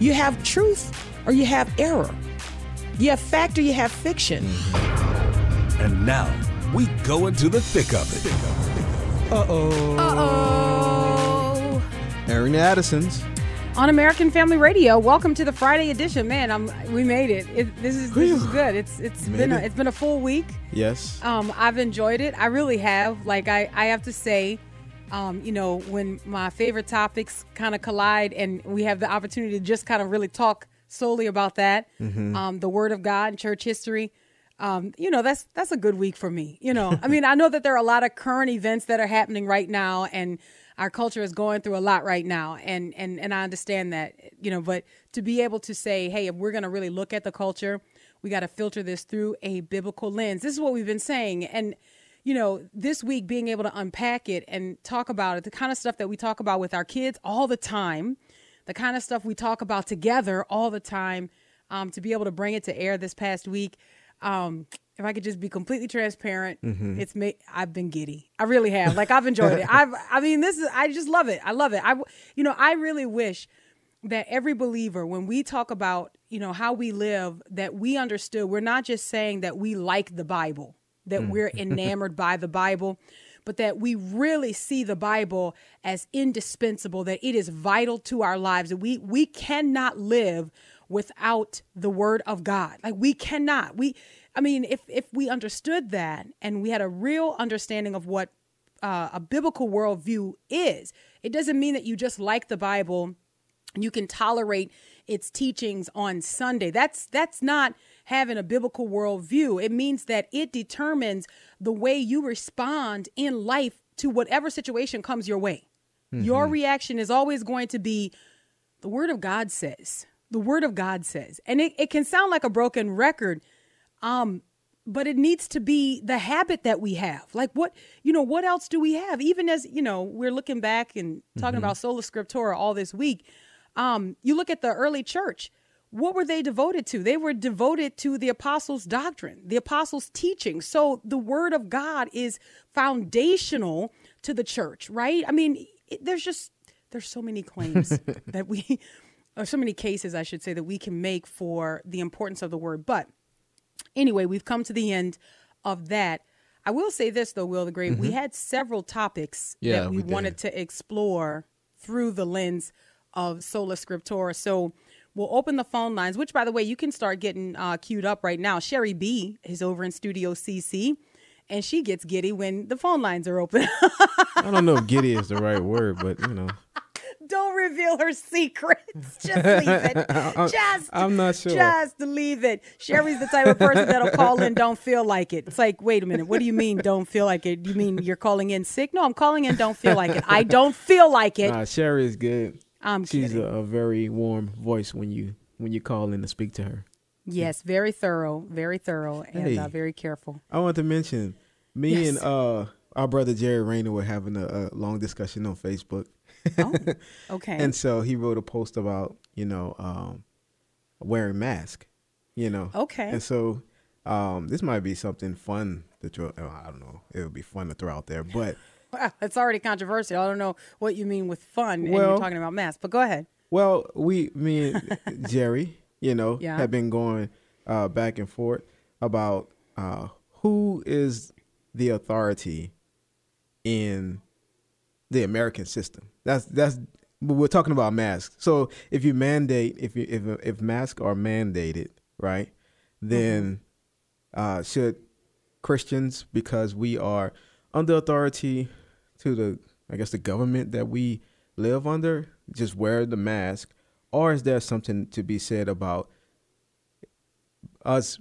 You have truth or you have error. You have fact or you have fiction. And now we go into the thick of it. Uh oh. Uh oh. Airing the Addisons. On American Family Radio, welcome to the Friday edition. Man, I'm we made it. it this is this is good. It's it's Made been a, it. it's been a full week. Yes. Um, I've enjoyed it. I really have. Like I, I have to say, um, you know, when my favorite topics kind of collide and we have the opportunity to just kind of really talk solely about that, um, the Word of God and church history. Um, you know, that's that's a good week for me. You know, I mean, I know that there are a lot of current events that are happening right now, and our culture is going through a lot right now, and and and I understand that. You know, but to be able to say, hey, if we're going to really look at the culture, we got to filter this through a biblical lens. This is what we've been saying, and you know, this week being able to unpack it and talk about it, the kind of stuff that we talk about with our kids all the time, the kind of stuff we talk about together all the time, um, to be able to bring it to air this past week. Um, if I could just be completely transparent, it's me. I've been giddy. I really have. Like I've enjoyed it. I've. I mean, this is. I just love it. I love it. I. You know, I really wish that every believer, when we talk about, you know, how we live, that we understood. We're not just saying that we like the Bible, that we're enamored by the Bible, but that we really see the Bible as indispensable, that it is vital to our lives, that we we cannot live without the word of God. Like we cannot. We I mean, if if we understood that and we had a real understanding of what uh, a biblical worldview is, it doesn't mean that you just like the Bible and you can tolerate its teachings on Sunday. That's that's not having a biblical worldview. It means that it determines the way you respond in life to whatever situation comes your way. Your reaction is always going to be the word of God says. The word of God says. And it, it can sound like a broken record. Um, but it needs to be the habit that we have. Like what, you know, what else do we have? Even as, you know, we're looking back and talking about sola scriptura all this week. Um, you look at the early church. What were they devoted to? They were devoted to the apostles' doctrine, the apostles' teaching. So the word of God is foundational to the church, right? I mean, it, there's just there's so many claims that we or so many cases I should say that we can make for the importance of the word. But anyway, we've come to the end of that. I will say this though, Will the Great, we mm-hmm. had several topics Yeah, that we, we wanted to explore through the lens of Sola Scriptura. So we'll open the phone lines, which by the way, you can start getting uh, queued up right now. Sherry B is over in Studio CC. And she gets giddy when the phone lines are open. I don't know if giddy is the right word, but you know, Don't reveal her secrets. Just leave it. Just I'm not sure. Just leave it. Sherry's the type of person that'll call in, don't feel like it. It's like, wait a minute, what do you mean don't feel like it? You mean you're calling in sick? No, I'm calling in, don't feel like it. I don't feel like it. nah, Sherry is good. I'm She's a, a very warm voice when you when you call in to speak to her. yes, very thorough, very thorough, and Hey. uh, very careful. I want to mention me Yes. and uh our brother Jerry Rayner were having a, a long discussion on Facebook. Oh, okay. And so he wrote a post about, you know, um, wearing mask, you know. Okay. And so um, this might be something fun to throw. I don't know. It would be fun to throw out there, but Well, it's already controversial. I don't know what you mean with fun, and you're Well- talking about masks, but go ahead. well, we, me and Jerry, you know, Yeah. have been going uh, back and forth about uh, who is the authority in the American system. That's that's but we're talking about masks. So if you mandate, if you if if masks are mandated, right, then uh, should Christians, because we are under authority to the, I guess the government that we live under, just wear the mask, or is there something to be said about us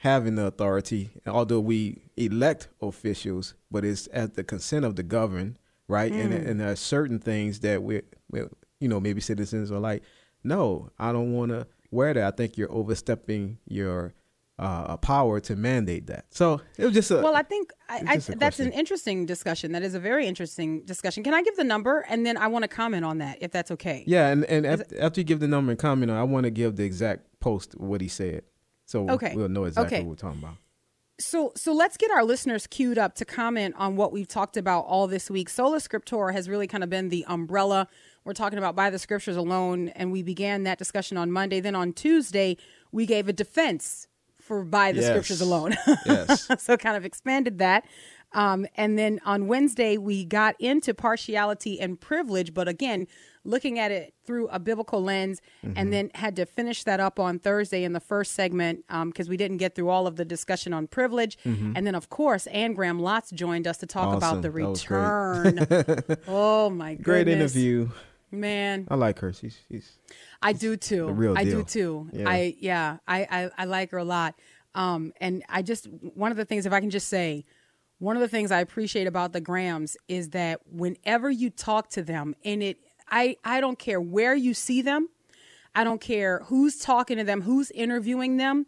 having the authority, although we elect officials, but it's at the consent of the governed, right? And mm. and there are certain things that we, you know, maybe citizens are like, no, I don't want to wear that, I think you're overstepping your uh, power to mandate that. So it was just a Well, I think I, I, a that's an interesting discussion. That is a very interesting discussion. Can I give the number and then I want to comment on that if that's okay? yeah. And and after, after you give the number and comment, on, I want to give the exact post what he said, so Okay. we'll know exactly Okay. what we're talking about. So so let's get our listeners queued up to comment on what we've talked about all this week. Sola Scriptura has really kind of been the umbrella. We're talking about by the scriptures alone, and we began that discussion on Monday. Then on Tuesday, we gave a defense for by the Yes. scriptures alone. Yes. so kind of expanded that. Um, and then on Wednesday, we got into partiality and privilege, but again, looking at it through a biblical lens, and mm-hmm. then had to finish that up on Thursday in the first segment um, because we didn't get through all of the discussion on privilege. Mm-hmm. And then, of course, Anne Graham Lotz joined us to talk about the That was great. return. oh, my goodness. Great interview. Man, I like her. She's she's I do too. The real I do too. Yeah. I yeah. I, I I like her a lot. Um, and I just one of the things, if I can just say, one of the things I appreciate about the Grahams is that whenever you talk to them, and it, I I don't care where you see them, I don't care who's talking to them, who's interviewing them.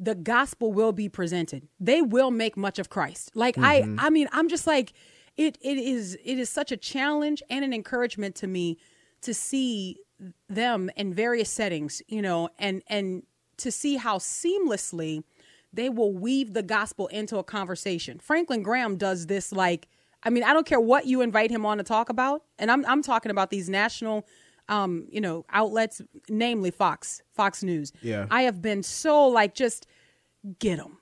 The gospel will be presented. They will make much of Christ. Like I, I mean, I'm just like, it. It is. It is such a challenge and an encouragement to me to see them in various settings, you know, and and to see how seamlessly they will weave the gospel into a conversation. Franklin Graham does this like I mean, I don't care what you invite him on to talk about, and I'm I'm talking about these national um, you know, outlets, namely Fox, Fox News. Yeah. I have been so like just get them.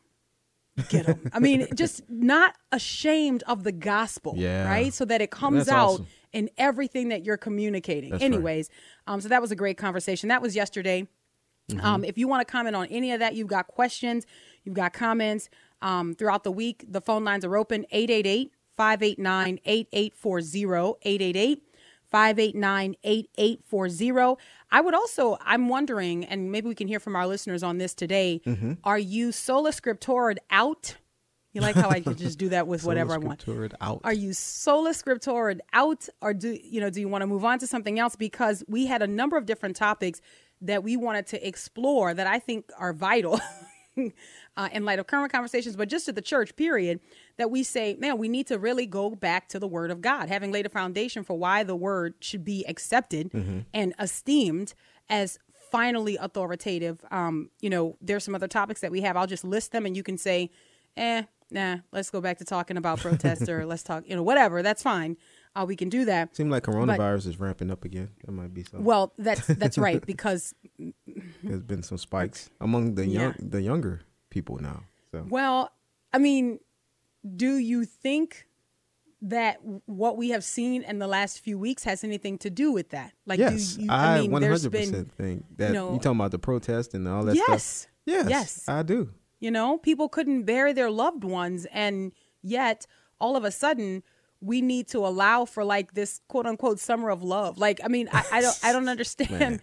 Get them. I mean, just not ashamed of the gospel, Yeah. right? So that it comes That's out awesome. In everything that you're communicating. That's right. Anyways, um, so that was a great conversation. That was yesterday. Mm-hmm. Um, if you want to comment on any of that, you've got questions, you've got comments um, throughout the week. The phone lines are open 888 589 8840. 888 589 8840. I would also, I'm wondering, and maybe we can hear from our listeners on this today. Mm-hmm. Are you sola scriptura out? You like how I could just do that with whatever I want. Out. Are you sola scriptura out, or do you know? Do you want to move on to something else? Because we had a number of different topics that we wanted to explore that I think are vital. Uh, in light of current conversations, but just at the church, period, that we say, man, we need to really go back to the Word of God, having laid a foundation for why the Word should be accepted and esteemed as finally authoritative. Um, you know, there's some other topics that we have. I'll just list them, and you can say, eh, nah, let's go back to talking about protest or let's talk, you know, whatever. That's fine. Uh, we can do that. Seems like coronavirus is ramping up again. That might be something. Well, that's that's right because There's been some spikes among the young Yeah. the younger people now. So well, I mean, do you think that what we have seen in the last few weeks has anything to do with that? Like, yes, do you, I mean, one there's hundred been, percent think that you, know- talking about the protest and all that Yes. stuff. Yes, Yes. I do. You know, people couldn't bury their loved ones, and yet all of a sudden we need to allow for like this quote unquote summer of love. Like, I mean, I, I don't, I don't understand.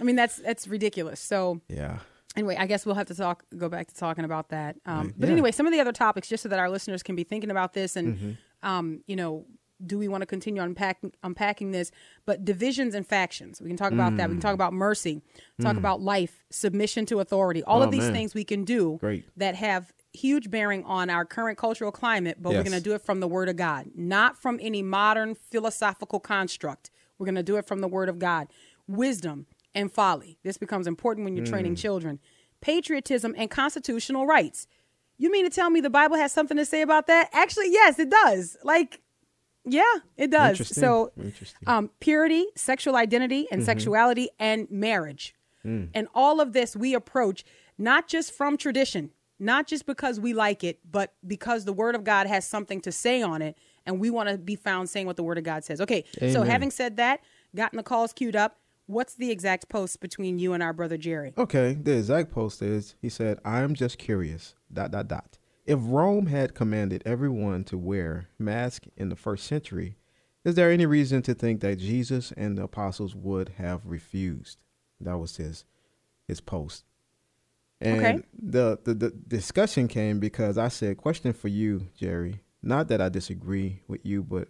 I mean, that's that's ridiculous. So Yeah. anyway, I guess we'll have to talk, go back to talking about that. Um, but Yeah. anyway, some of the other topics, just so that our listeners can be thinking about this, and Mm-hmm. um, you know, do we want to continue unpacking unpacking this? But divisions and factions, we can talk about that. We can talk about mercy, talk about life, submission to authority. All of Mm. Oh, these man. things we can do Great. that have huge bearing on our current cultural climate, but we're going to do it from the Word of God, not from any modern philosophical construct. We're going to do it from the Word of God. Wisdom and folly. This becomes important when you're training children. Patriotism and constitutional rights. You mean to tell me the Bible has something to say about that? Actually, yes, it does. Like, yeah, it does. Interesting. So, Interesting. um, purity, sexual identity, and sexuality, and marriage. And all of this we approach not just from tradition, not just because we like it, but because the Word of God has something to say on it, and we want to be found saying what the Word of God says. Okay, so having said that, gotten the calls queued up. What's the exact post between you and our brother Jerry? Okay, the exact post is he said, I am just curious, dot, dot, dot. If Rome had commanded everyone to wear masks in the first century, is there any reason to think that Jesus and the apostles would have refused? That was his his post. And Okay. the, the the discussion came because I said, question for you, Jerry. Not that I disagree with you, but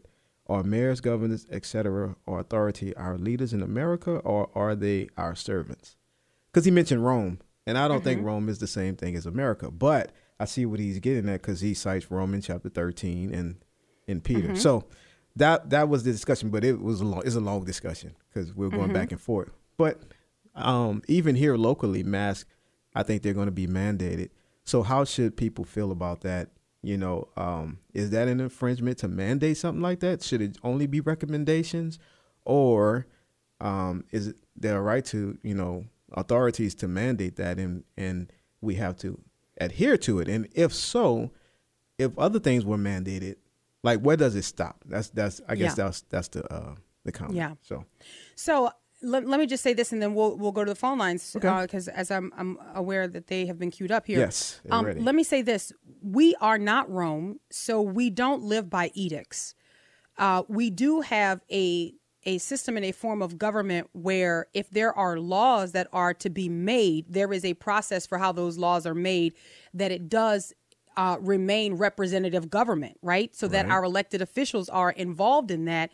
are mayors, governors, etc., or authority our leaders in America, or are they our servants? because he mentioned Rome, and I don't Mm-hmm. think Rome is the same thing as America, but I see what he's getting at because he cites Romans chapter thirteen and in Peter. Mm-hmm. So that that was the discussion, but it was a long, it's a long discussion because we're going Mm-hmm. back and forth. But um, even here locally, masks, I think they're going to be mandated. So how should people feel about that? You know, um, is that an infringement to mandate something like that? Should it only be recommendations, or um, is there a right to you know authorities to mandate that, and and we have to adhere to it? And if so, if other things were mandated, like where does it stop? That's that's I guess Yeah. that's that's the uh, the comment. Yeah. So So let, let me just say this, and then we'll we'll go to the phone lines Okay. because as I'm I'm aware that they have been queued up here. Yes, Um, ready. let me say this: we are not Rome, so we don't live by edicts. Uh, we do have a a system and a form of government where if there are laws that are to be made, there is a process for how those laws are made. That it does uh, remain representative government, right? So that our elected officials are involved in that.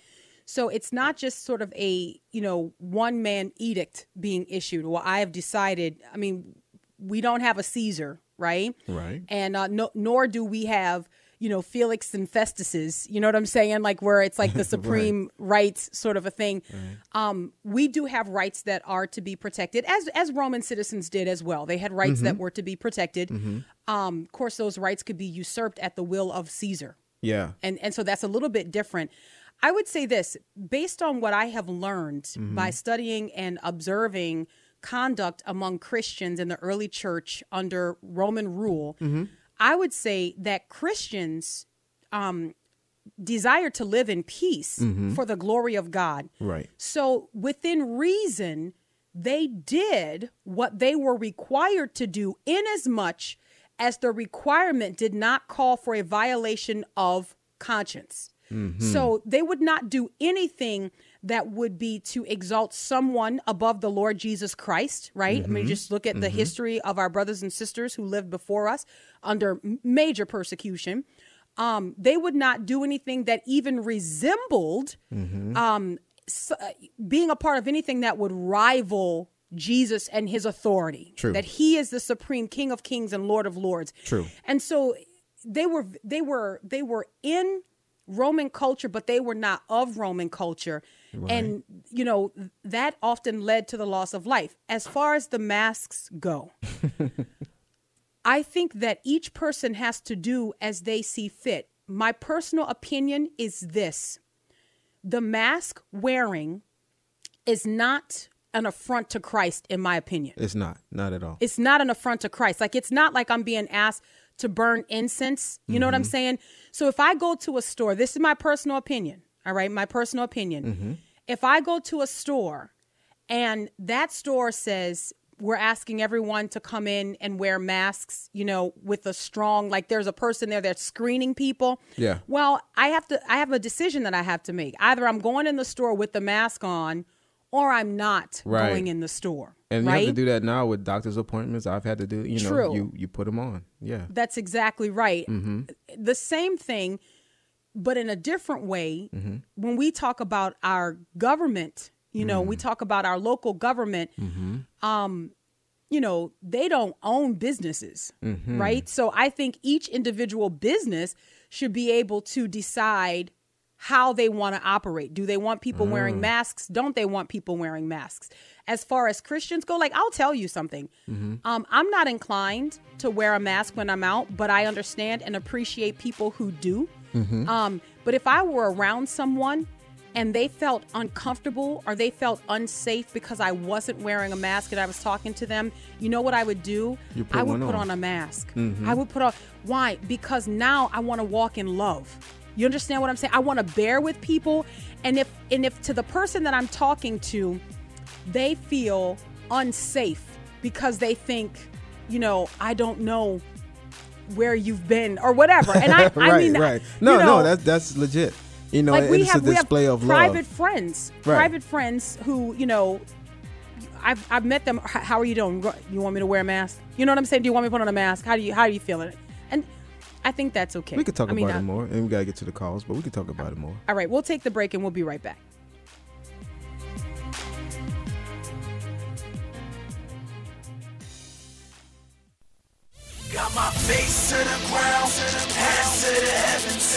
So it's not just sort of a, you know, one man edict being issued. Well, I have decided, I mean, we don't have a Caesar, right? Right. And uh, no, nor do we have, you know, Felix and Festus's, you know what I'm saying? Like where it's like the supreme rights sort of a thing. Um, we do have rights that are to be protected, as as Roman citizens did as well. They had rights that were to be protected. Um, of course, those rights could be usurped at the will of Caesar yeah, and and so that's a little bit different. I would say this based on what I have learned by studying and observing conduct among Christians in the early church under Roman rule. I would say that Christians um, desire to live in peace for the glory of God. right. So within reason, they did what they were required to do in as much as the requirement did not call for a violation of conscience. So they would not do anything that would be to exalt someone above the Lord Jesus Christ, right? I mean, just look at the history of our brothers and sisters who lived before us under major persecution. Um, they would not do anything that even resembled um, s- uh, being a part of anything that would rival Jesus and his authority. True. That he is the supreme King of Kings and Lord of Lords. True. And so they were they were they were in Roman culture, but they were not of Roman culture. And you know, that often led to the loss of life. As far as the masks go, I think that each person has to do as they see fit. My personal opinion is this the mask wearing is not an affront to Christ, in my opinion. It's not, not at all. It's not an affront to Christ. Like, it's not like I'm being asked to burn incense. You know what I'm mm-hmm. saying? So, if I go to a store, this is my personal opinion, all right? My personal opinion. Mm-hmm. If I go to a store and that store says, we're asking everyone to come in and wear masks, you know, with a strong, like there's a person there that's screening people. Yeah. Well, I have to, I have a decision that I have to make. Either I'm going in the store with the mask on or I'm not Right. going in the store. And you have to do that now with doctor's appointments. I've had to do, you know, True. you you put them on. Yeah. That's exactly right. Mm-hmm. The same thing, but in a different way. Mm-hmm. When we talk about our government, you know, Mm. we talk about our local government. Mm-hmm. Um, you know, they don't own businesses, Mm-hmm. right? So I think each individual business should be able to decide how they want to operate. Do they want people Mm. wearing masks? Don't they want people wearing masks? As far as Christians go, like I'll tell you something. Mm-hmm. Um, I'm not inclined to wear a mask when I'm out, but I understand and appreciate people who do. Mm-hmm. Um, but if I were around someone and they felt uncomfortable or they felt unsafe because I wasn't wearing a mask and I was talking to them, you know what I would do? I would put on. on a mask. Mm-hmm. I would put on why? Because now I want to walk in love. You understand what I'm saying? I want to bear with people and if and if to the person that I'm talking to they feel unsafe because they think, you know, I don't know where you've been or whatever. And I, I right, mean, right. you No, know, no, that's that's legit. You know, like we it's have a we have display of private love. friends, Right. private friends who you know. I've, I've met them. How are you doing? You want me to wear a mask? You know what I'm saying? Do you want me to put on a mask? How do you how do you feel it? And I think that's okay. We could talk I mean, about I- it more, and we gotta get to the calls, but we could talk about it more. All right, we'll take the break and we'll be right back. Got my face to the ground, hands to the heavens,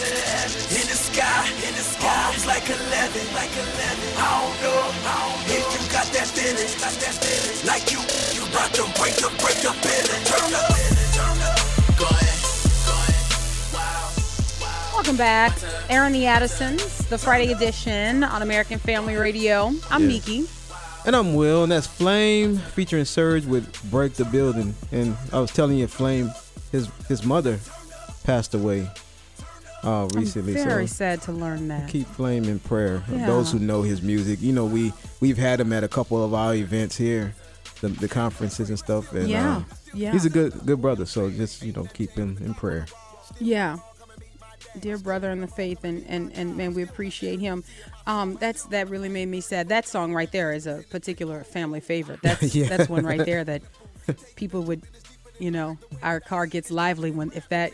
in the sky, in the sky, arms like eleven, like eleven. I don't know, I don't know if you got that feeling, got that feeling, like you, you about to break the, break the feeling. Turn up, turn up, go ahead, go ahead. Wow, wow. Welcome back. Airing the Addisons, the Friday edition on American Family Radio. I'm Yeah. Miki. And I'm Will, and that's Flame featuring Surge with Break the Building. And I was telling you, Flame, his his mother passed away uh, recently. Very so sad to learn that. keep Flame in prayer. Yeah. Those who know his music, you know, we we've had him at a couple of our events here, the, the conferences and stuff. And Yeah, uh, yeah. he's a good good brother. So just you know, keep him in prayer. Yeah. Dear brother in the faith, and, and, and man, we appreciate him. Um, that's that really made me sad. That song right there is a particular family favorite. That's Yeah. that's one right there that people would, you know, our car gets lively when if that.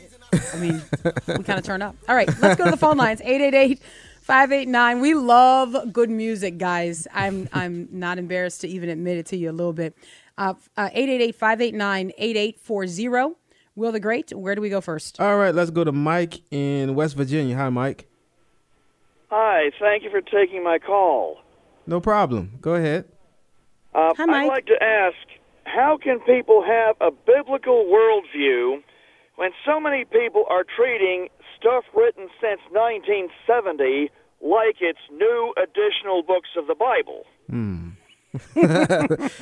I mean, we kind of turn up. All right, let's go to the phone lines. 888 589. We love good music, guys. I'm I'm not embarrassed to even admit it to you a little bit. Uh, 888 589 8840. Will the Great, where do we go first? All right, let's go to Mike in West Virginia. Hi, Mike. Hi, thank you for taking my call. No problem. Go ahead. Uh, Hi, Mike. I'd like to ask how can people have a biblical worldview when so many people are treating stuff written since 1970 like it's new additional books of the Bible?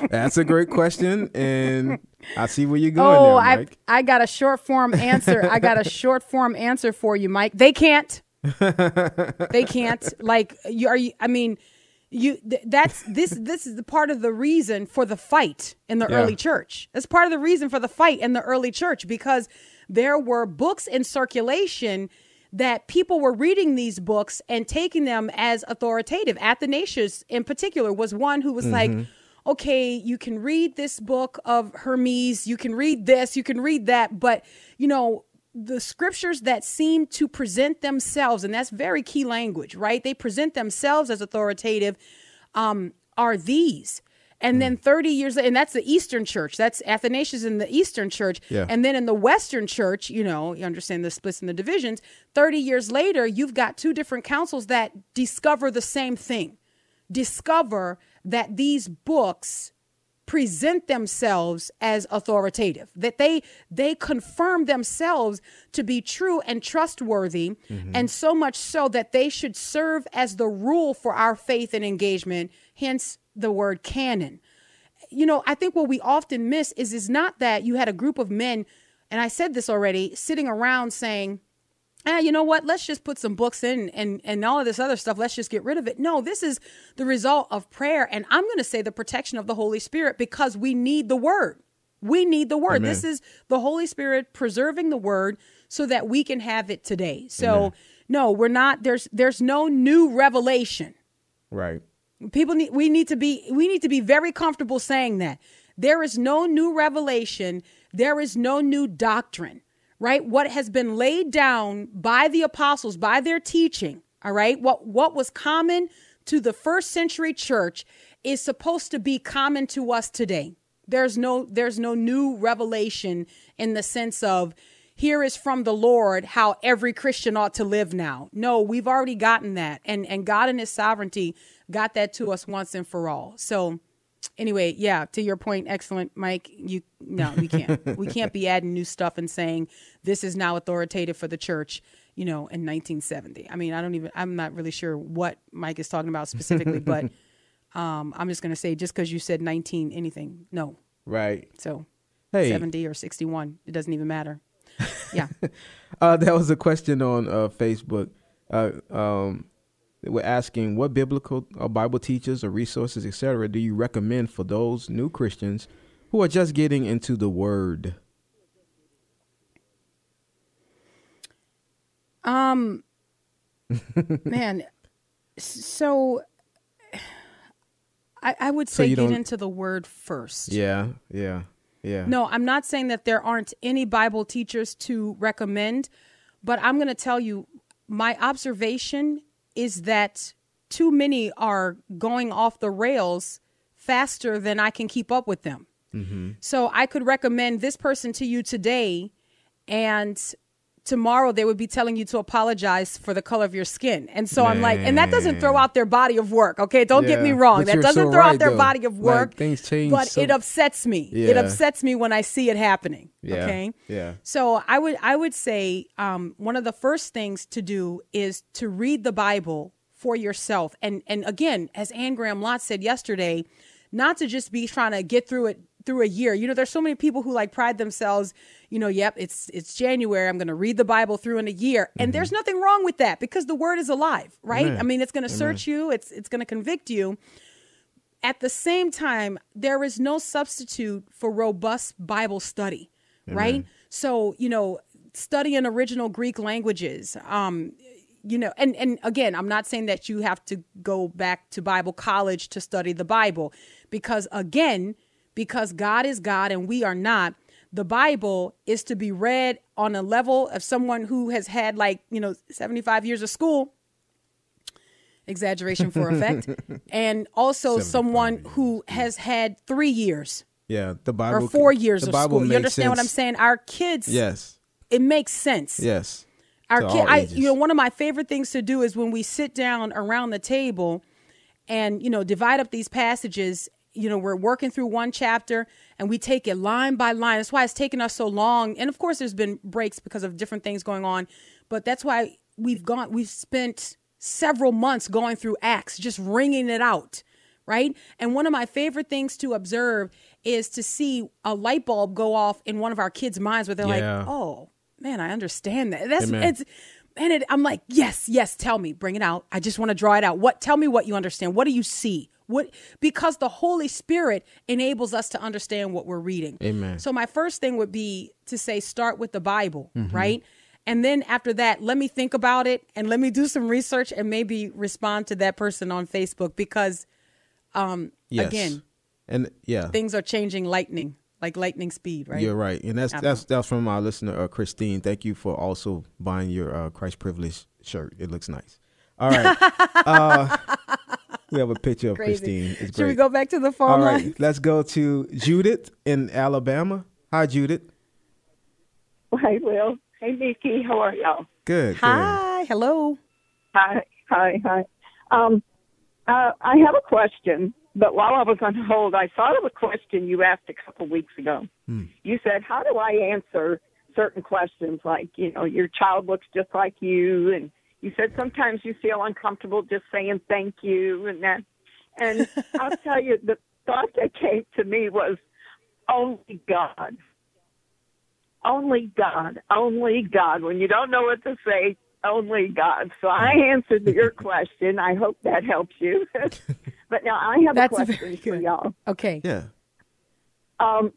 That's a great question, and I see where you're going Oh, there, I I got a short form answer. I got a short form answer for you, Mike. They can't. they can't. Like you are. You, I mean, you. Th- that's this. This is the part of the reason for the fight in the Yeah. early church. That's part of the reason for the fight in the early church because there were books in circulation that people were reading these books and taking them as authoritative. Athanasius, in particular, was one who was like, okay, you can read this book of Hermas, you can read this, you can read that, but you know, the scriptures that seem to present themselves, and that's very key language, right? They present themselves as authoritative, um, are these. And then hmm. 30 years later, and that's the Eastern Church. That's Athanasius in the Eastern Church. Yeah. And then in the Western Church, you know, you understand the splits and the divisions. 30 years later, you've got two different councils that discover the same thing. Discover that these books present themselves as authoritative that they they confirm themselves to be true and trustworthy mm-hmm. and so much so that they should serve as the rule for our faith and engagement hence the word canon you know i think what we often miss is is not that you had a group of men and i said this already sitting around saying ah, you know what? Let's just put some books in and, and all of this other stuff. Let's just get rid of it. No, this is the result of prayer. And I'm going to say the protection of the Holy Spirit because we need the word. We need the word. Amen. This is the Holy Spirit preserving the word so that we can have it today. So no, we're not there's there's no new revelation Right. People need we need to be we need to be very comfortable saying that. There is no new revelation. There is no new doctrine right? What has been laid down by the apostles by their teaching all right? What what was common to the first century church is supposed to be common to us today. There's no there's no new revelation in the sense of here is from the Lord how every Christian ought to live now. No, we've already gotten that. And and God in his sovereignty got that to us once and for all. So anyway, yeah, to your point, excellent, Mike. You no, we can't. we can't be adding new stuff and saying this is now authoritative for the church, you know, in 1970. I mean, I don't even I'm not really sure what Mike is talking about specifically, but um I'm just going to say just cuz you said 19 anything. No. Right. So Hey. 70 or 61, it doesn't even matter. Yeah. Uh, that was a question on uh, Facebook. Uh, um, were asking what biblical or Bible teachers or resources, etc., do you recommend for those new Christians who are just getting into the Word? Um, man, so I, I would say you get into the word first. Yeah, yeah, yeah. No, I'm not saying that there aren't any Bible teachers to recommend, but I'm going to tell you my observation is that too many are going off the rails faster than I can keep up with them. Mm-hmm. So I could recommend this person to you today, and tomorrow they would be telling you to apologize for the color of your skin. And so I'm like, and that doesn't throw out their body of work. Okay, don't get me wrong. But that doesn't so throw out their though. body of Like, work. things change but so- it upsets me. It upsets me when I see it happening. Yeah. Okay. Yeah. So I would I would say um, one of the first things to do is to read the Bible for yourself, and and again, as Anne Graham Lotz said yesterday, not to just be trying to get through it through a year. You know, there's so many people who like pride themselves. You know, yep, it's it's January. I'm going to read the Bible through in a year, and there's nothing wrong with that because the Word is alive, right? Amen. I mean, it's going to search you. It's it's going to convict you. At the same time, there is no substitute for robust Bible study, right? So, you know, studying original Greek languages, um, you know, and, and again, I'm not saying that you have to go back to Bible college to study the Bible because, again, because God is God and we are not, the Bible is to be read on a level of someone who has had like, you know, 75 years of school exaggeration for effect, and also someone who has had three years Yeah, the Bible or four years the of school. You understand what I'm saying? Our kids, Yes. it makes sense. Yes. Our kid, I, you know, one of my favorite things to do is when we sit down around the table and you know divide up these passages. You know, we're working through one chapter and we take it line by line. That's why it's taken us so long. And of course, there's been breaks because of different things going on, but that's why we've gone. We've spent several months going through Acts, just wringing it out right? And one of my favorite things to observe is to see a light bulb go off in one of our kids' minds where they're Yeah. like, "Oh, man, I understand that." That's Amen. it's and it, I'm like, "Yes, yes, tell me, bring it out. I just want to draw it out. What tell me what you understand. What do you see?" What because the Holy Spirit enables us to understand what we're reading. Amen. So my first thing would be to say start with the Bible, Mm-hmm. right? And then after that, let me think about it and let me do some research and maybe respond to that person on Facebook because Yes. again, And yeah. things are changing lightning, like lightning speed, right? You're right, and that's that's that's from our listener uh, Christine. Thank you for also buying your uh, Christ privilege shirt. It looks nice. All right, uh, we have a picture of Christine. It's Should we go back to the phone All line? right, let's go to Judith in Alabama. Hi, Judith. Hi, Will. Hey, Nikki. How are y'all? Good. good. Hi, hello. Hi, hi, hi. Um, uh, I have a question, but while I was on hold, I thought of a question you asked a couple weeks ago. You said, "How do I answer certain questions like, you know, your child looks just like you?" And you said sometimes you feel uncomfortable just saying thank you and that. And I'll tell you, the thought that came to me was only God. Only God, only God. When you don't know what to say, only God. So I answered your question. I hope that helps you. but now I have That's a question for y'all. Okay. Yeah. Um,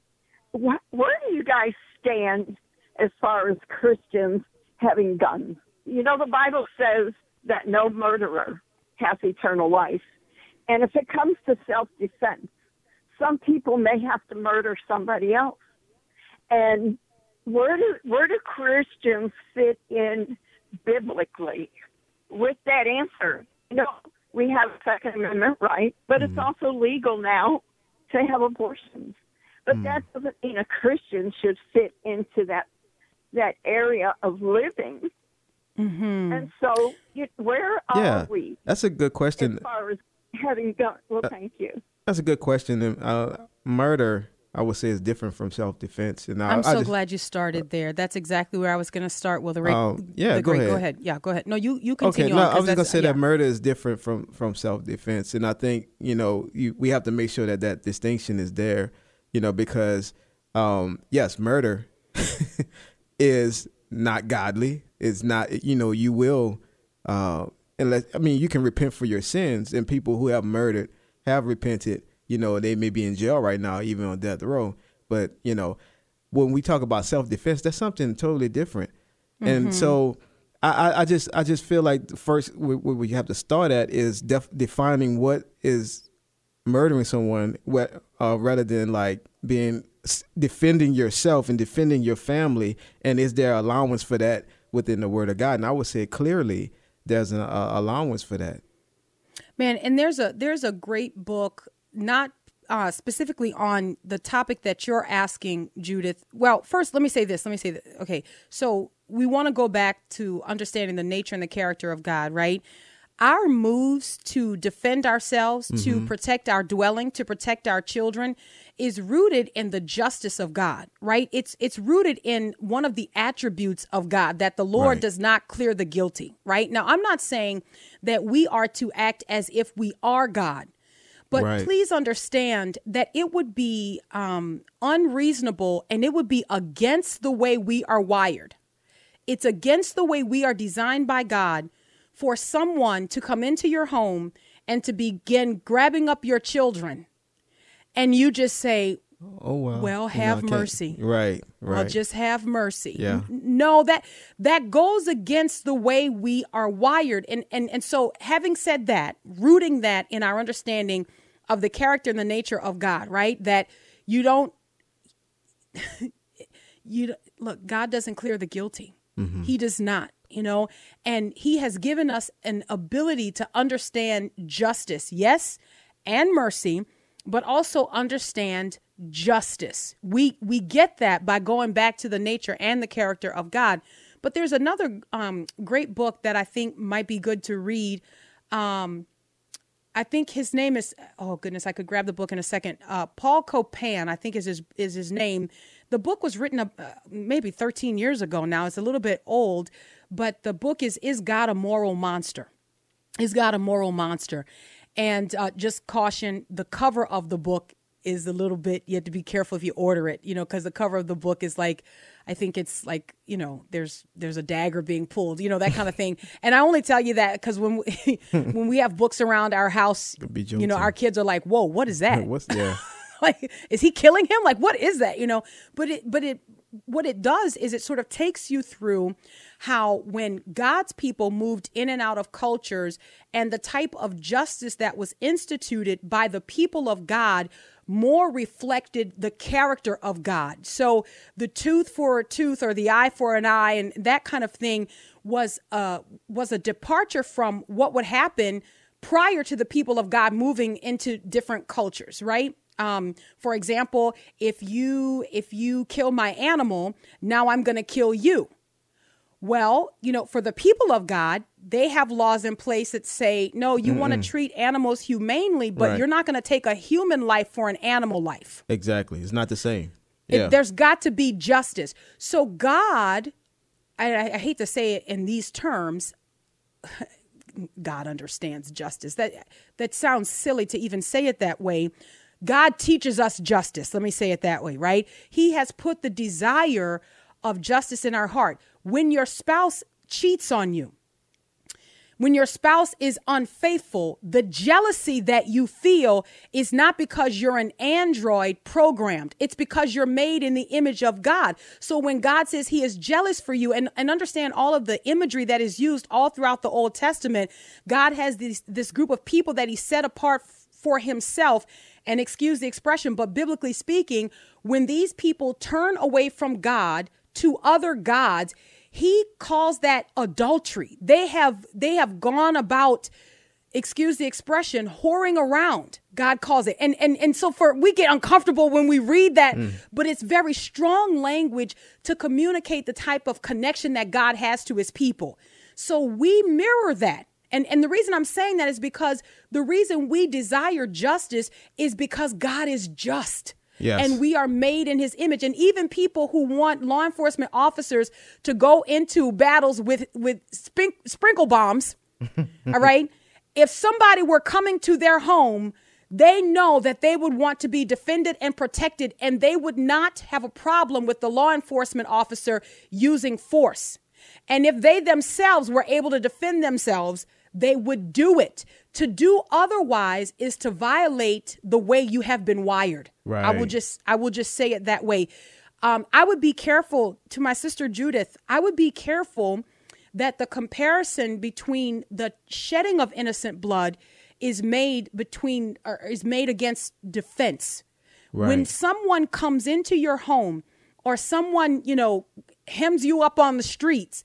wh- where do you guys stand as far as Christians having guns? You know, the Bible says that no murderer has eternal life. And if it comes to self defense, some people may have to murder somebody else. And where do where do Christians fit in biblically with that answer? You know, we have a Second Amendment right, but it's mm-hmm. also legal now to have abortions. But mm. that doesn't mean a Christian should fit into that that area of living. Mm-hmm. And so, you, where are Yeah. we That's a good question. as question. far as having done? Well, thank you. That's a good question. And uh, murder, I would say, is different from self defense. And I, I'm I so just- glad you started there. That's exactly where I was going to start. Well, the rate, Um, yeah, the go great, ahead. Go ahead. Yeah, go ahead. No, you you continue. Okay, continue no, on. I 'cause was just gonna that's- say yeah. that murder is different from from self defense, and I think you know you, we have to make sure that that distinction is there, you know, because um, yes, murder is not godly. It's not you know you will uh, unless I mean you can repent for your sins, and people who have murdered have repented. You know, they may be in jail right now, even on death row. But you know, when we talk about self defense, that's something totally different. And so I, I, just I just feel like the first where we have to start at is def- defining what is murdering someone, what, uh, rather than like being defending yourself and defending your family, and is there allowance for that within the Word of God? And I would say clearly there's an uh, allowance for that. Man, and there's a there's a great book, not uh, specifically on the topic that you're asking, Judith. Well, first, let me say this. Let me say that. Okay, so we want to go back to understanding the nature and the character of God, right? Our moves to defend ourselves, to protect our dwelling, to protect our children is rooted in the justice of God, right? It's it's rooted in one of the attributes of God that the Lord Right. does not clear the guilty, right? Now, I'm not saying that we are to act as if we are God. But Right. please understand that it would be um, unreasonable and it would be against the way we are wired. It's against the way we are designed by God for someone to come into your home and to begin grabbing up your children. And you just say, Oh well. Well, have mercy. Right. Right. well, just have mercy. Yeah. No, that that goes against the way we are wired. And and and so having said that, rooting that in our understanding of the character and the nature of God, right? That you don't you look, God doesn't clear the guilty. He does not, you know, and he has given us an ability to understand justice, yes, and mercy, but also understand justice. We we get that by going back to the nature and the character of God. But there's another um, great book that I think might be good to read. Um, I think his name is oh goodness, I could grab the book in a second. Uh, Paul Copan, I think is his is his name. The book was written uh, maybe 13 years ago now. It's a little bit old, but the book is is God a moral monster? Is God a moral monster? And uh, just caution: the cover of the book is a little bit. You have to be careful if you order it, you know, because the cover of the book is like, I think it's like, you know, there's there's a dagger being pulled, you know, that kind of thing. And I only tell you that because when we, when we have books around our house, you know, our kids are like, "Whoa, what is that?" What's yeah? like is he killing him like what is that you know but it but it what it does is it sort of takes you through how when god's people moved in and out of cultures and the type of justice that was instituted by the people of god more reflected the character of god so the tooth for a tooth or the eye for an eye and that kind of thing was uh was a departure from what would happen prior to the people of God moving into different cultures, right? Um, for example, if you if you kill my animal, now I'm going to kill you. Well, you know, for the people of God, they have laws in place that say, no, you want to treat animals humanely, but Right. you're not going to take a human life for an animal life. Exactly. It's not the same. It- there's got to be justice. So God, I, I I hate to say it in these terms, God understands justice. That that sounds silly to even say it that way. God teaches us justice. Let me say it that way, right? He has put the desire of justice in our heart. When your spouse cheats on you, when your spouse is unfaithful, the jealousy that you feel is not because you're an android programmed. It's because you're made in the image of God. So when God says he is jealous for you and, and understand all of the imagery that is used all throughout the Old Testament, God has this, this group of people that he set apart f- for himself. And excuse the expression, but biblically speaking, when these people turn away from God to other gods, he calls that adultery. They have they have gone about excuse the expression whoring around. God calls it. And and and so for we get uncomfortable when we read that mm. but it's very strong language to communicate the type of connection that god has to his people. So we mirror that. And and the reason i'm saying that is because the reason we desire justice is because god is just Yes. and we are made in his image and even people who want law enforcement officers to go into battles with with sprink, sprinkle bombs all right if somebody were coming to their home they know that they would want to be defended and protected and they would not have a problem with the law enforcement officer using force and if they themselves were able to defend themselves they would do it. To do otherwise is to violate the way you have been wired. Right. I will just I will just say it that way. Um, I would be careful to my sister Judith. I would be careful that the comparison between the shedding of innocent blood is made between or is made against defense. When someone comes into your home or someone, you know, hems you up on the streets,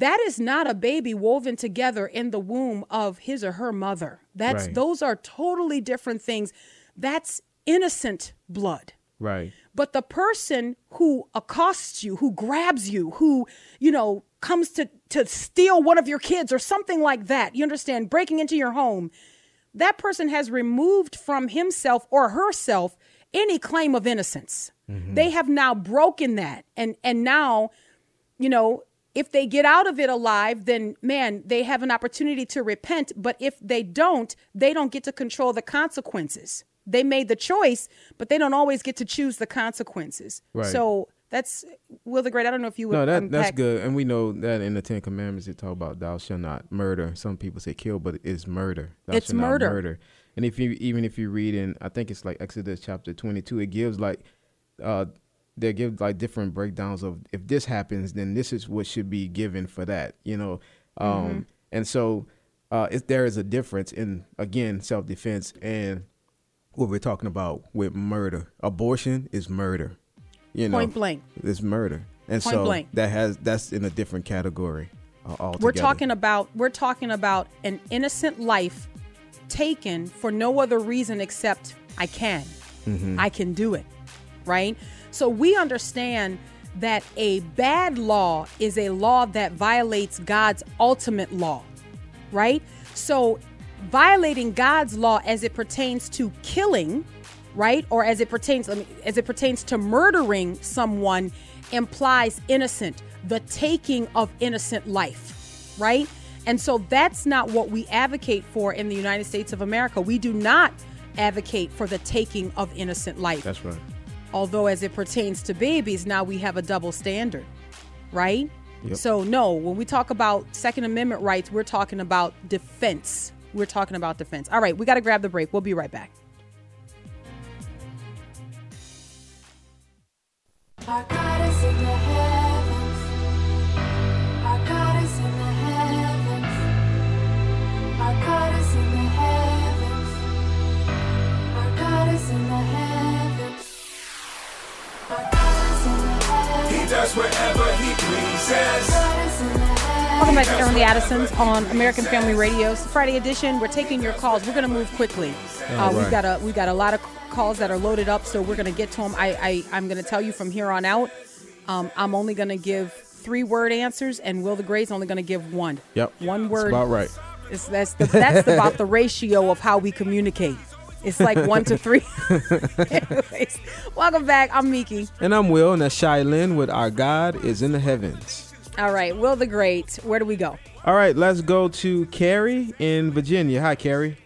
that is not a baby woven together in the womb of his or her mother. That's Right. those are totally different things. That's innocent blood. Right. But the person who accosts you, who grabs you, who, you know, comes to, to steal one of your kids or something like that, you understand, breaking into your home, that person has removed from himself or herself any claim of innocence. Mm-hmm. They have now broken that. And and now, you know, if they get out of it alive, then man, they have an opportunity to repent. But if they don't, they don't get to control the consequences. They made the choice, but they don't always get to choose the consequences. Right. So that's Will the Great. I don't know if you would No, that that's good, and we know that in the Ten Commandments it talk about thou shalt not murder. Some people say kill, but it's murder. Thou It's murder. murder. And if you even if you read in, I think it's like Exodus chapter twenty two, it gives like, uh, they give like different breakdowns of if this happens, then this is what should be given for that. You know, um, Mm-hmm. and so uh, it, there is a difference in again self defense and what we're talking about with murder. Abortion is murder. You know, Point blank. It's murder, and Point so blank. that has that's in a different category. Uh, altogether. We're talking about we're talking about an innocent life taken for no other reason except I can. I can do it. Right? So we understand that a bad law is a law that violates God's ultimate law. Right? So violating God's law as it pertains to killing, right? Or as it pertains as it pertains to murdering someone implies innocent, the taking of innocent life, right? And so that's not what we advocate for in the United States of America. We do not advocate for the taking of innocent life. That's right. Although as it pertains to babies, now we have a double standard, right? Yep. So no, when we talk about Second Amendment rights, we're talking about defense. We're talking about defense. All right, we got to grab the break. We'll be right back. Our God is in the heavens. Heavens. He does whatever he pleases. God is in the heavens. Welcome back to Airing the Addisons on American Family Radio. It's the Friday edition. We're taking your calls. We're going to move quickly. Uh, we've got a we've got a lot of calls that are loaded up, so we're going to get to them. I, I I'm going to tell you from here on out. Um, I'm only going to give three word answers, and Will the Gray's only going to give one. Yep. One That's word. about right. It's, that's the, that's about the ratio of how we communicate. It's like one to three. Anyways, welcome back. I'm Miki. And I'm Will, and that's Shy Lynn with Our God is in the Heavens. All right, Will the Great. Where do we go? All right, let's go to Carrie in Virginia. Hi, Carrie.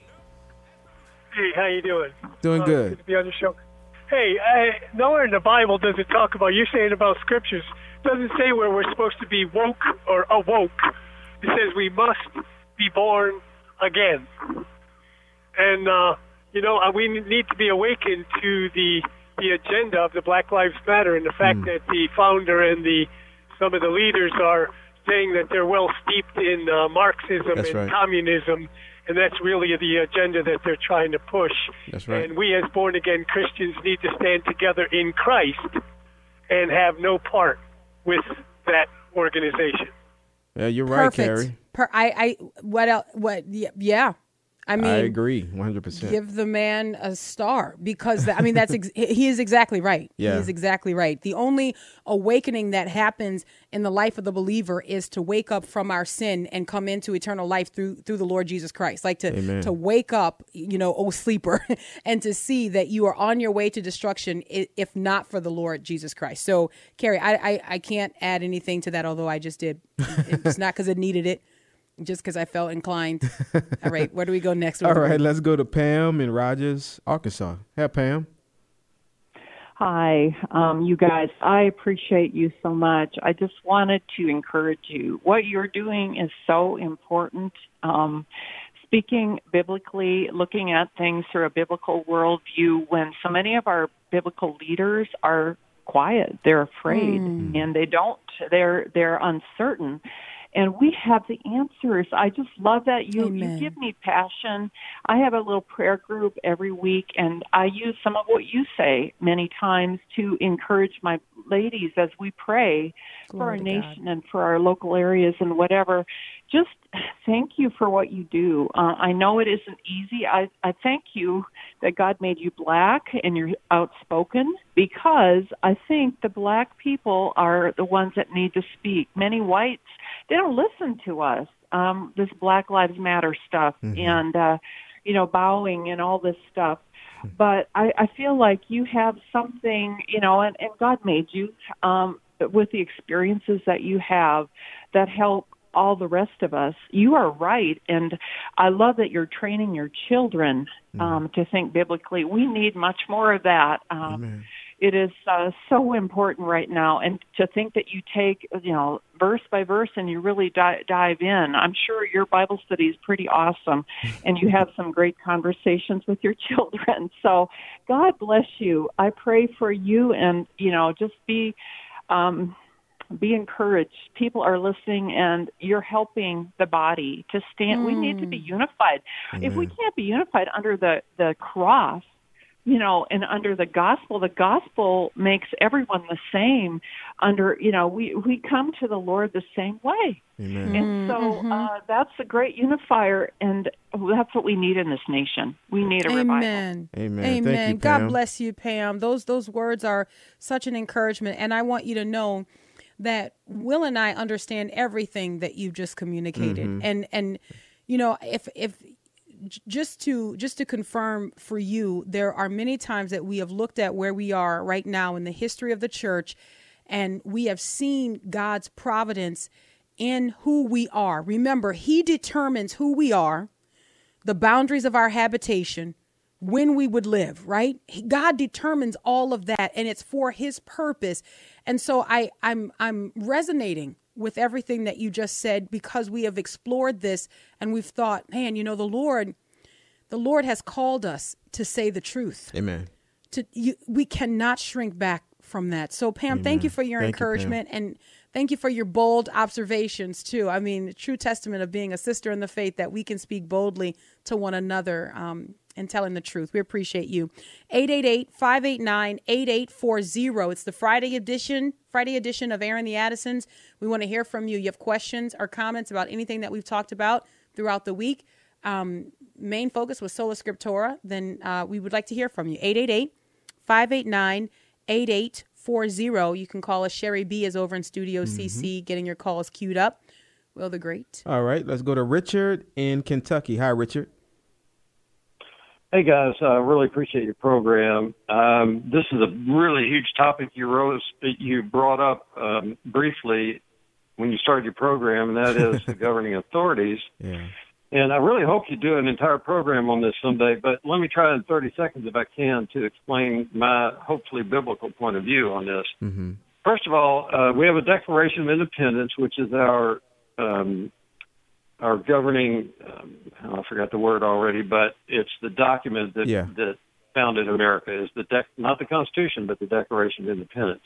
Hey, how you doing? Doing Uh, good. to be on the show. Hey, I, nowhere in the Bible does it talk about you're saying about scriptures. Doesn't say where we're supposed to be woke or awoke. It says we must be born again. And uh, you know, uh, we need to be awakened to the the agenda of the Black Lives Matter and the fact Hmm. that the founder and the some of the leaders are saying that they're well steeped in uh, Marxism That's and right. communism, and that's really the agenda that they're trying to push. That's right. And we, as born again Christians, need to stand together in Christ and have no part with that organization. Yeah, you're right, Perfect. Carrie. Per, I, I, what else? What? Yeah. I mean, I agree 100%. give the man a star because that, I mean that's ex- he is exactly right. Yeah. He is exactly right. The only awakening that happens in the life of the believer is to wake up from our sin and come into eternal life through through the Lord Jesus Christ. Like to Amen. to wake up, you know, oh sleeper, and to see that you are on your way to destruction if not for the Lord Jesus Christ. So, Carrie, I I, I can't add anything to that, although I just did. It's not because it needed it. Just because I felt inclined. All right, where do we go next? All right, let's go to Pam in Rogers, Arkansas. Hey, Pam. Hi, um, you guys. I appreciate you so much. I just wanted to encourage you. What you're doing is so important. Um, speaking biblically, looking at things through a biblical worldview, when so many of our biblical leaders are quiet, they're afraid, and they don't. They're they're uncertain. And we have the answers. I just love that you, Amen. you give me passion. I have a little prayer group every week, and I use some of what you say many times to encourage my ladies, as we pray for our nation and for our local areas and whatever, just thank you for what you do. Uh, I know it isn't easy. I, I thank you that God made you black and you're outspoken because I think the black people are the ones that need to speak. Many whites, they don't listen to us. Um, this Black Lives Matter stuff and, uh, you know, bowing and all this stuff. But I, I feel like you have something, you know, and, and God made you um, with the experiences that you have that help all the rest of us. You are right, and I love that you're training your children um, to think biblically. We need much more of that. Um, it is uh, so important right now, and to think that you take, you know, verse by verse and you really di- dive in. I'm sure your Bible study is pretty awesome, and you have some great conversations with your children. So, God bless you. I pray for you, and you know, just be. Um, be encouraged. People are listening and you're helping the body to stand. We need to be unified. If we can't be unified under the, the cross, you know, and under the gospel, the gospel makes everyone the same under, you know, we, we come to the Lord the same way. Amen. And so uh, that's a great unifier, and that's what we need in this nation. We need a revival. Amen. Amen. Thank Amen. you, God bless you, Pam. Those those words are such an encouragement, and I want you to know that Will and I understand everything that you just communicated, Mm-hmm. and and you know if if j- just to just to confirm for you, there are many times that we have looked at where we are right now in the history of the church, and we have seen God's providence in who we are. Remember, He determines who we are the boundaries of our habitation, when we would live, right? God determines all of that and it's for his purpose. And so I I'm I'm resonating with everything that you just said because we have explored this and we've thought, man, you know, the Lord the Lord has called us to say the truth. Amen. To you, we cannot shrink back from that. So Pam, thank you for your Thank you, encouragement and thank you for your bold observations too. I mean, true testament of being a sister in the faith that we can speak boldly to one another um, and telling the truth. We appreciate you. 888-589-8840. It's the Friday edition, Friday edition of Airing the Addisons. We want to hear from you. You have questions or comments about anything that we've talked about throughout the week. Um, main focus was Sola Scriptura. Then uh, we would like to hear from you. 888 589 8840. You can call us. Sherry B is over in Studio CC getting your calls queued up. Will the Great. All right, let's go to Richard in Kentucky. Hi, Richard. Hey guys, I uh, really appreciate your program. Um, this is a really huge topic you rose, you brought up um, briefly when you started your program, and that is the governing authorities. Yeah. And I really hope you do an entire program on this someday. But let me try in 30 seconds, if I can, to explain my hopefully biblical point of view on this. Mm-hmm. First of all, uh, we have a Declaration of Independence, which is our um, our governing. Um, I forgot the word already, but it's the document that Yeah. that founded America. Is the dec- not the Constitution, but the Declaration of Independence,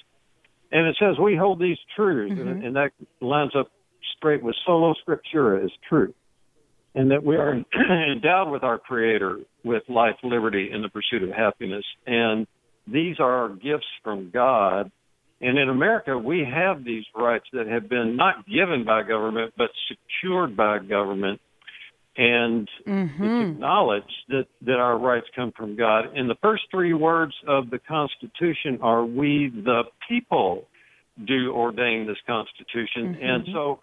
and it says we hold these truths, and, and that lines up straight with solo scriptura is truth, and that we are endowed with our Creator with life, liberty, and the pursuit of happiness, and these are gifts from God. And in America, we have these rights that have been not given by government, but secured by government. And it's mm-hmm. acknowledged that, that our rights come from God. And the first three words of the Constitution are we the people do ordain this Constitution. Mm-hmm. And so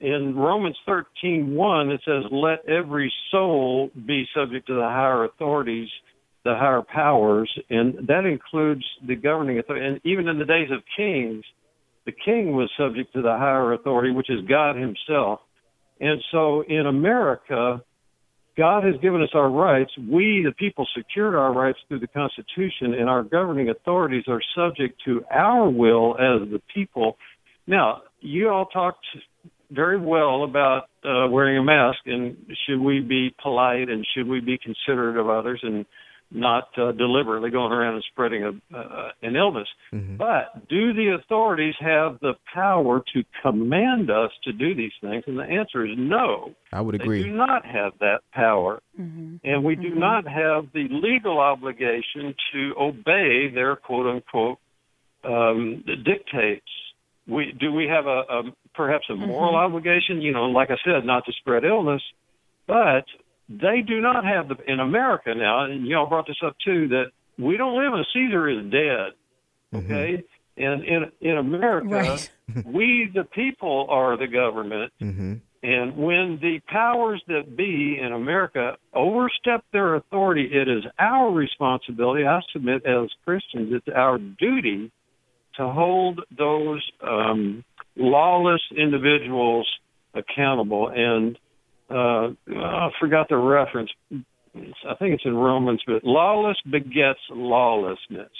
in Romans 13:1 it says let every soul be subject to the higher authorities, the higher powers, and that includes the governing authority. And even in the days of kings, the king was subject to the higher authority, which is God himself. And so in America, God has given us our rights. We, the people, secured our rights through the Constitution, and our governing authorities are subject to our will as the people. Now, you all talked very well about uh, wearing a mask and should we be polite and should we be considerate of others and not uh, deliberately going around and spreading a, uh, an illness. But do the authorities have the power to command us to do these things? And the answer is no. I would agree. They agree. do not have that power. And we do not have the legal obligation to obey their quote unquote um, dictates. We do we have a, a perhaps a moral obligation? You know, like I said, not to spread illness, but they do not have the in America now. And y'all brought this up too that we don't live in Caesar is dead. Okay, and in in America, Right. we the people are the government. Mm-hmm. And when the powers that be in America overstep their authority, it is our responsibility, I submit as Christians, it's our duty to hold those um, lawless individuals accountable. And uh, I forgot the reference. It's- I think it's in Romans, but lawless begets lawlessness.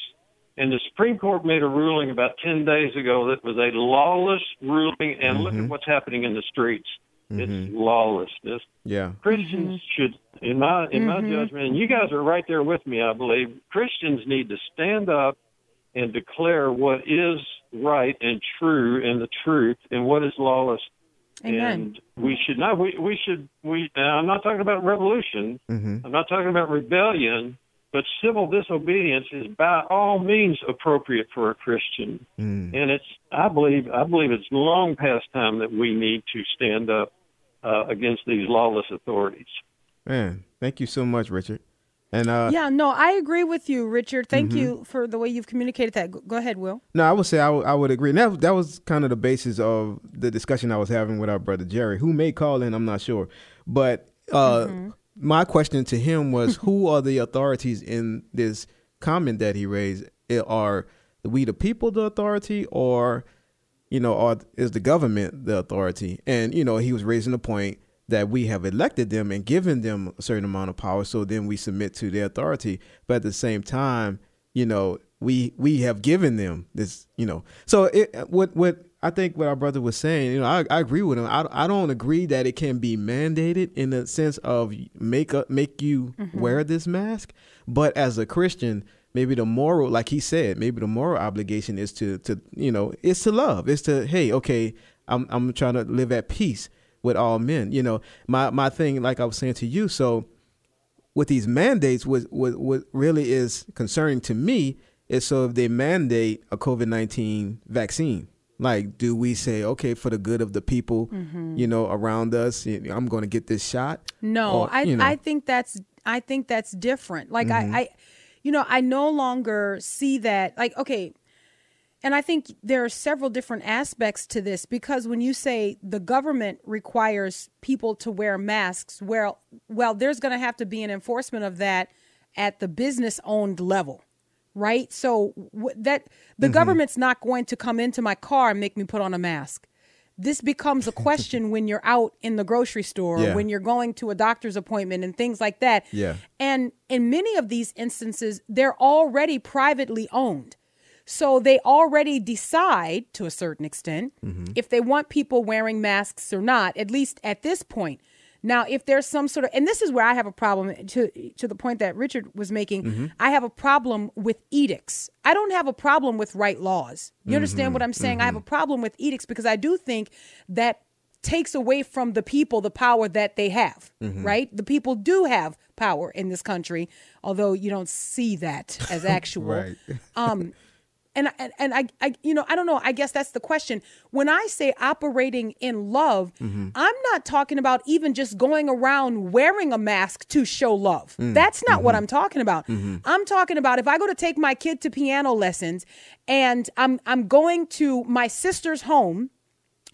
And the Supreme Court made a ruling about 10 days ago that was a lawless ruling, and look at what's happening in the streets. It's lawlessness. Yeah. Christians should, in my in my Mhm. judgment, and you guys are right there with me. I believe Christians need to stand up and declare what is right and true and the truth, and what is lawless. Amen. And we should not. We we should. We. Now, I'm not talking about revolution. Mm-hmm. I'm not talking about rebellion. But civil disobedience is by all means appropriate for a Christian, Mm. and it's. I believe. I believe it's long past time that we need to stand up uh, against these lawless authorities. Man, thank you so much, Richard. And uh, yeah, no, I agree with you, Richard. Thank Mhm. you for the way you've communicated that. Go, ahead, Will. No, I would say I would- agree. And that, that was kind of the basis of the discussion I was having with our brother Jerry, who may call in, I'm not sure. But uh, my question to him was who are the authorities in this comment that he raised? Eh, Are we the people the authority or, you know, are, is the government the authority? And, you know, he was raising the point that we have elected them and given them a certain amount of power, so then we submit to their authority. But at the same time, you know, we we have given them this, you know. So it what what I think what our brother was saying, you know, I, I agree with him. I, I don't agree that it can be mandated in the sense of make up make you mm-hmm. wear this mask, but as a Christian, maybe the moral, like he said, maybe the moral obligation is to to you know, it's to love. It's to hey, okay, I'm I'm trying to live at peace with all men. You know, my my thing, like I was saying to you, so with these mandates, what what what really is concerning to me is so if they mandate a COVID nineteen vaccine, like do we say okay for the good of the people, Mhm. you know, around us, I'm going to get this shot? No, Or, I you know. I think that's I think that's different. Like Mhm. I, I you know, I no longer see that like okay, and I think there are several different aspects to this because when you say the government requires people to wear masks, well well there's going to have to be an enforcement of that at the business owned level. Right? So w- that the Mm-hmm. government's not going to come into my car and make me put on a mask. This becomes a question when you're out in the grocery store, Yeah. when you're going to a doctor's appointment and things like that. Yeah. And in many of these instances, they're already privately owned. So they already decide to a certain extent if they want people wearing masks or not, at least at this point. Now, if there's some sort of, and this is where I have a problem to to the point that Richard was making. I have a problem with edicts. I don't have a problem with right laws. You understand what I'm saying? I have a problem with edicts because I do think that takes away from the people the power that they have, Mhm. right? The people do have power in this country, although you don't see that as actual. Right. Um, and and, and I, I, you know, I don't know. I guess that's the question. When I say operating in love, Mhm. I'm not talking about even just going around wearing a mask to show love. Mm. That's not what Mhm. I'm talking about. Mhm. I'm talking about if I go to take my kid to piano lessons and I'm I'm going to my sister's home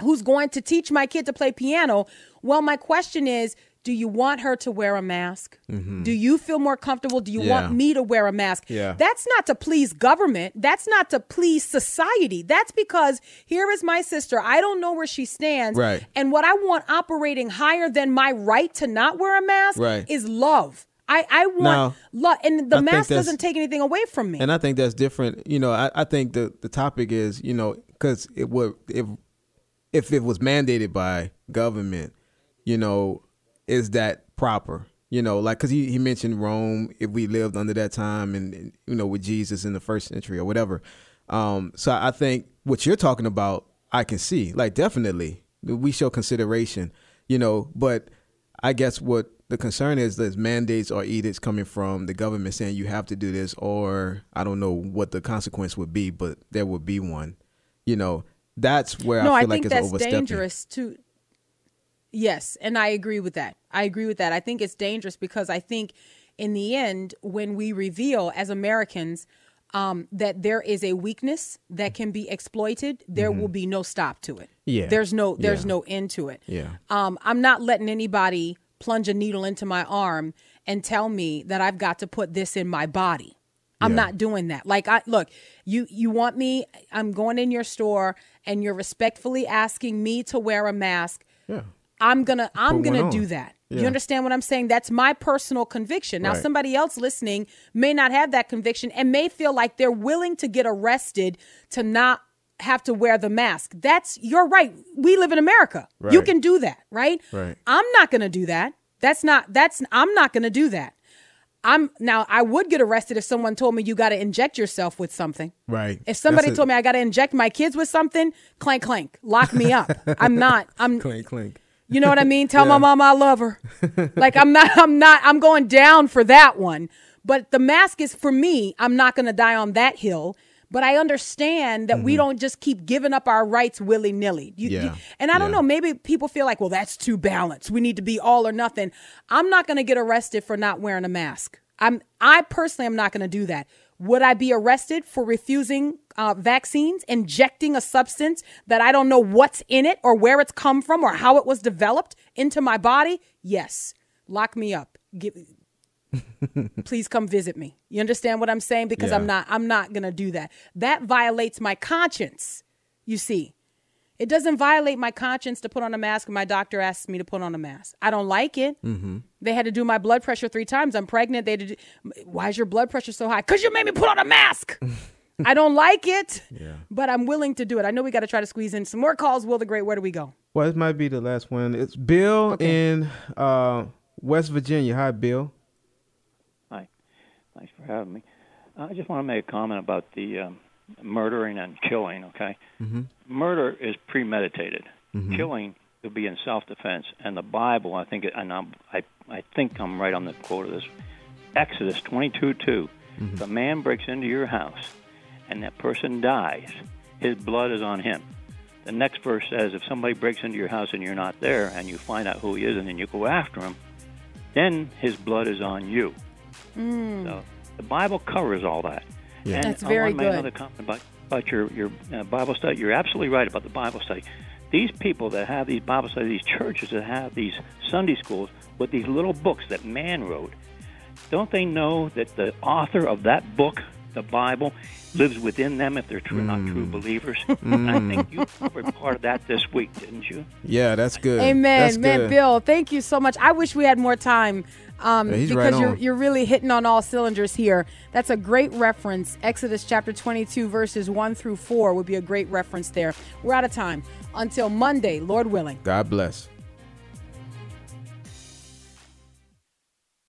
who's going to teach my kid to play piano. Well, my question is, do you want her to wear a mask? Mhm. Do you feel more comfortable? Do you Yeah. want me to wear a mask? Yeah. That's not to please government. That's not to please society. That's because here is my sister. I don't know where she stands. Right. And what I want operating higher than my right to not wear a mask Right. is love. I, I want Now, love. And the I mask doesn't take anything away from me. And I think that's different. You know, I, I think the the topic is, you know, because it would if if it was mandated by government, you know, is that proper? You know, like because he, he mentioned Rome, if we lived under that time and, and, you know with Jesus in the first century or whatever. Um, so I think what you're talking about, I can see, like definitely we show consideration, you know, but I guess what the concern is there's mandates or edicts coming from the government saying you have to do this, or I don't know what the consequence would be, but there would be one. You know, that's where no, I I, feel think like it's that's overstepping. dangerous too. Yes, and I agree with that. I agree with that. I think it's dangerous because I think in the end, when we reveal as Americans um, that there is a weakness that can be exploited, there will be no stop to it. Mm-hmm. Yeah. There's no there's Yeah. no end to it. Yeah. Um, I'm not letting anybody plunge a needle into my arm and tell me that I've got to put this in my body. I'm Yeah. not doing that. Like I look, you you want me I'm going in your store and you're respectfully asking me to wear a mask. Yeah. I'm going to I'm to do that. Yeah. You understand what I'm saying? That's my personal conviction. Now Right. somebody else listening may not have that conviction and may feel like they're willing to get arrested to not have to wear the mask. That's you're right. We live in America. You can do that, right? Right. I'm not going to do that. That's not that's I'm not going to do that. I'm now I would get arrested if someone told me you got to inject yourself with something. Right. If somebody That's told me I got to inject my kids with something, clank clank, lock me up. I'm not. I'm clink clink. You know what I mean? Tell my mom I love her. like I'm not I'm not I'm going down for that one. But the mask is for me. I'm not going to die on that hill. But I understand that we mm-hmm. don't just keep giving up our rights willy nilly. Yeah. and I don't Yeah. know, maybe people feel like, well, that's too balanced. We need to be all or nothing. I'm not going to get arrested for not wearing a mask. I'm I personally am not going to do that. Would I be arrested for refusing uh, vaccines, injecting a substance that I don't know what's in it or where it's come from or how it was developed into my body? Yes. Lock me up. Give, please come visit me. You understand what I'm saying? Because I'm not I'm not going to do that. That violates my conscience. You see. It doesn't violate my conscience to put on a mask when my doctor asks me to put on a mask. I don't like it. Mm-hmm. They had to do my blood pressure three times. I'm pregnant. They do, why is your blood pressure so high? Because you made me put on a mask. I don't like it, but I'm willing to do it. I know we got to try to squeeze in some more calls. Will the Great, where do we go? Well, this might be the last one. It's Bill in uh, West Virginia. Hi, Bill. Hi. Thanks for having me. I just want to make a comment about the um, murdering and killing, okay? Mm-hmm. Murder is premeditated. Mhm. Killing could be in self-defense. And the Bible, I think, and I'm, I, I think I'm right on the quote of this. Exodus 22 2. If a man breaks into your house and that person dies, his blood is on him. The next verse says if somebody breaks into your house and you're not there and you find out who he is and then you go after him, then his blood is on you. So the Bible covers all that. Yeah. And That's I very want to make good. another comment about, about your, your uh, Bible study. You're absolutely right about the Bible study. These people that have these Bible studies, these churches that have these Sunday schools with these little books that man wrote, don't they know that the author of that book, the Bible, lives within them if they're true, not Mm. true believers? And I think you covered part of that this week, didn't you? Yeah, that's good. Amen, That's man, good. Bill. Thank you so much. I wish we had more time um, Yeah, because right you're you're really hitting on all cylinders here. That's a great reference. Exodus chapter 22 verses 1 through 4 would be a great reference there. We're out of time. Until Monday, Lord willing. God bless.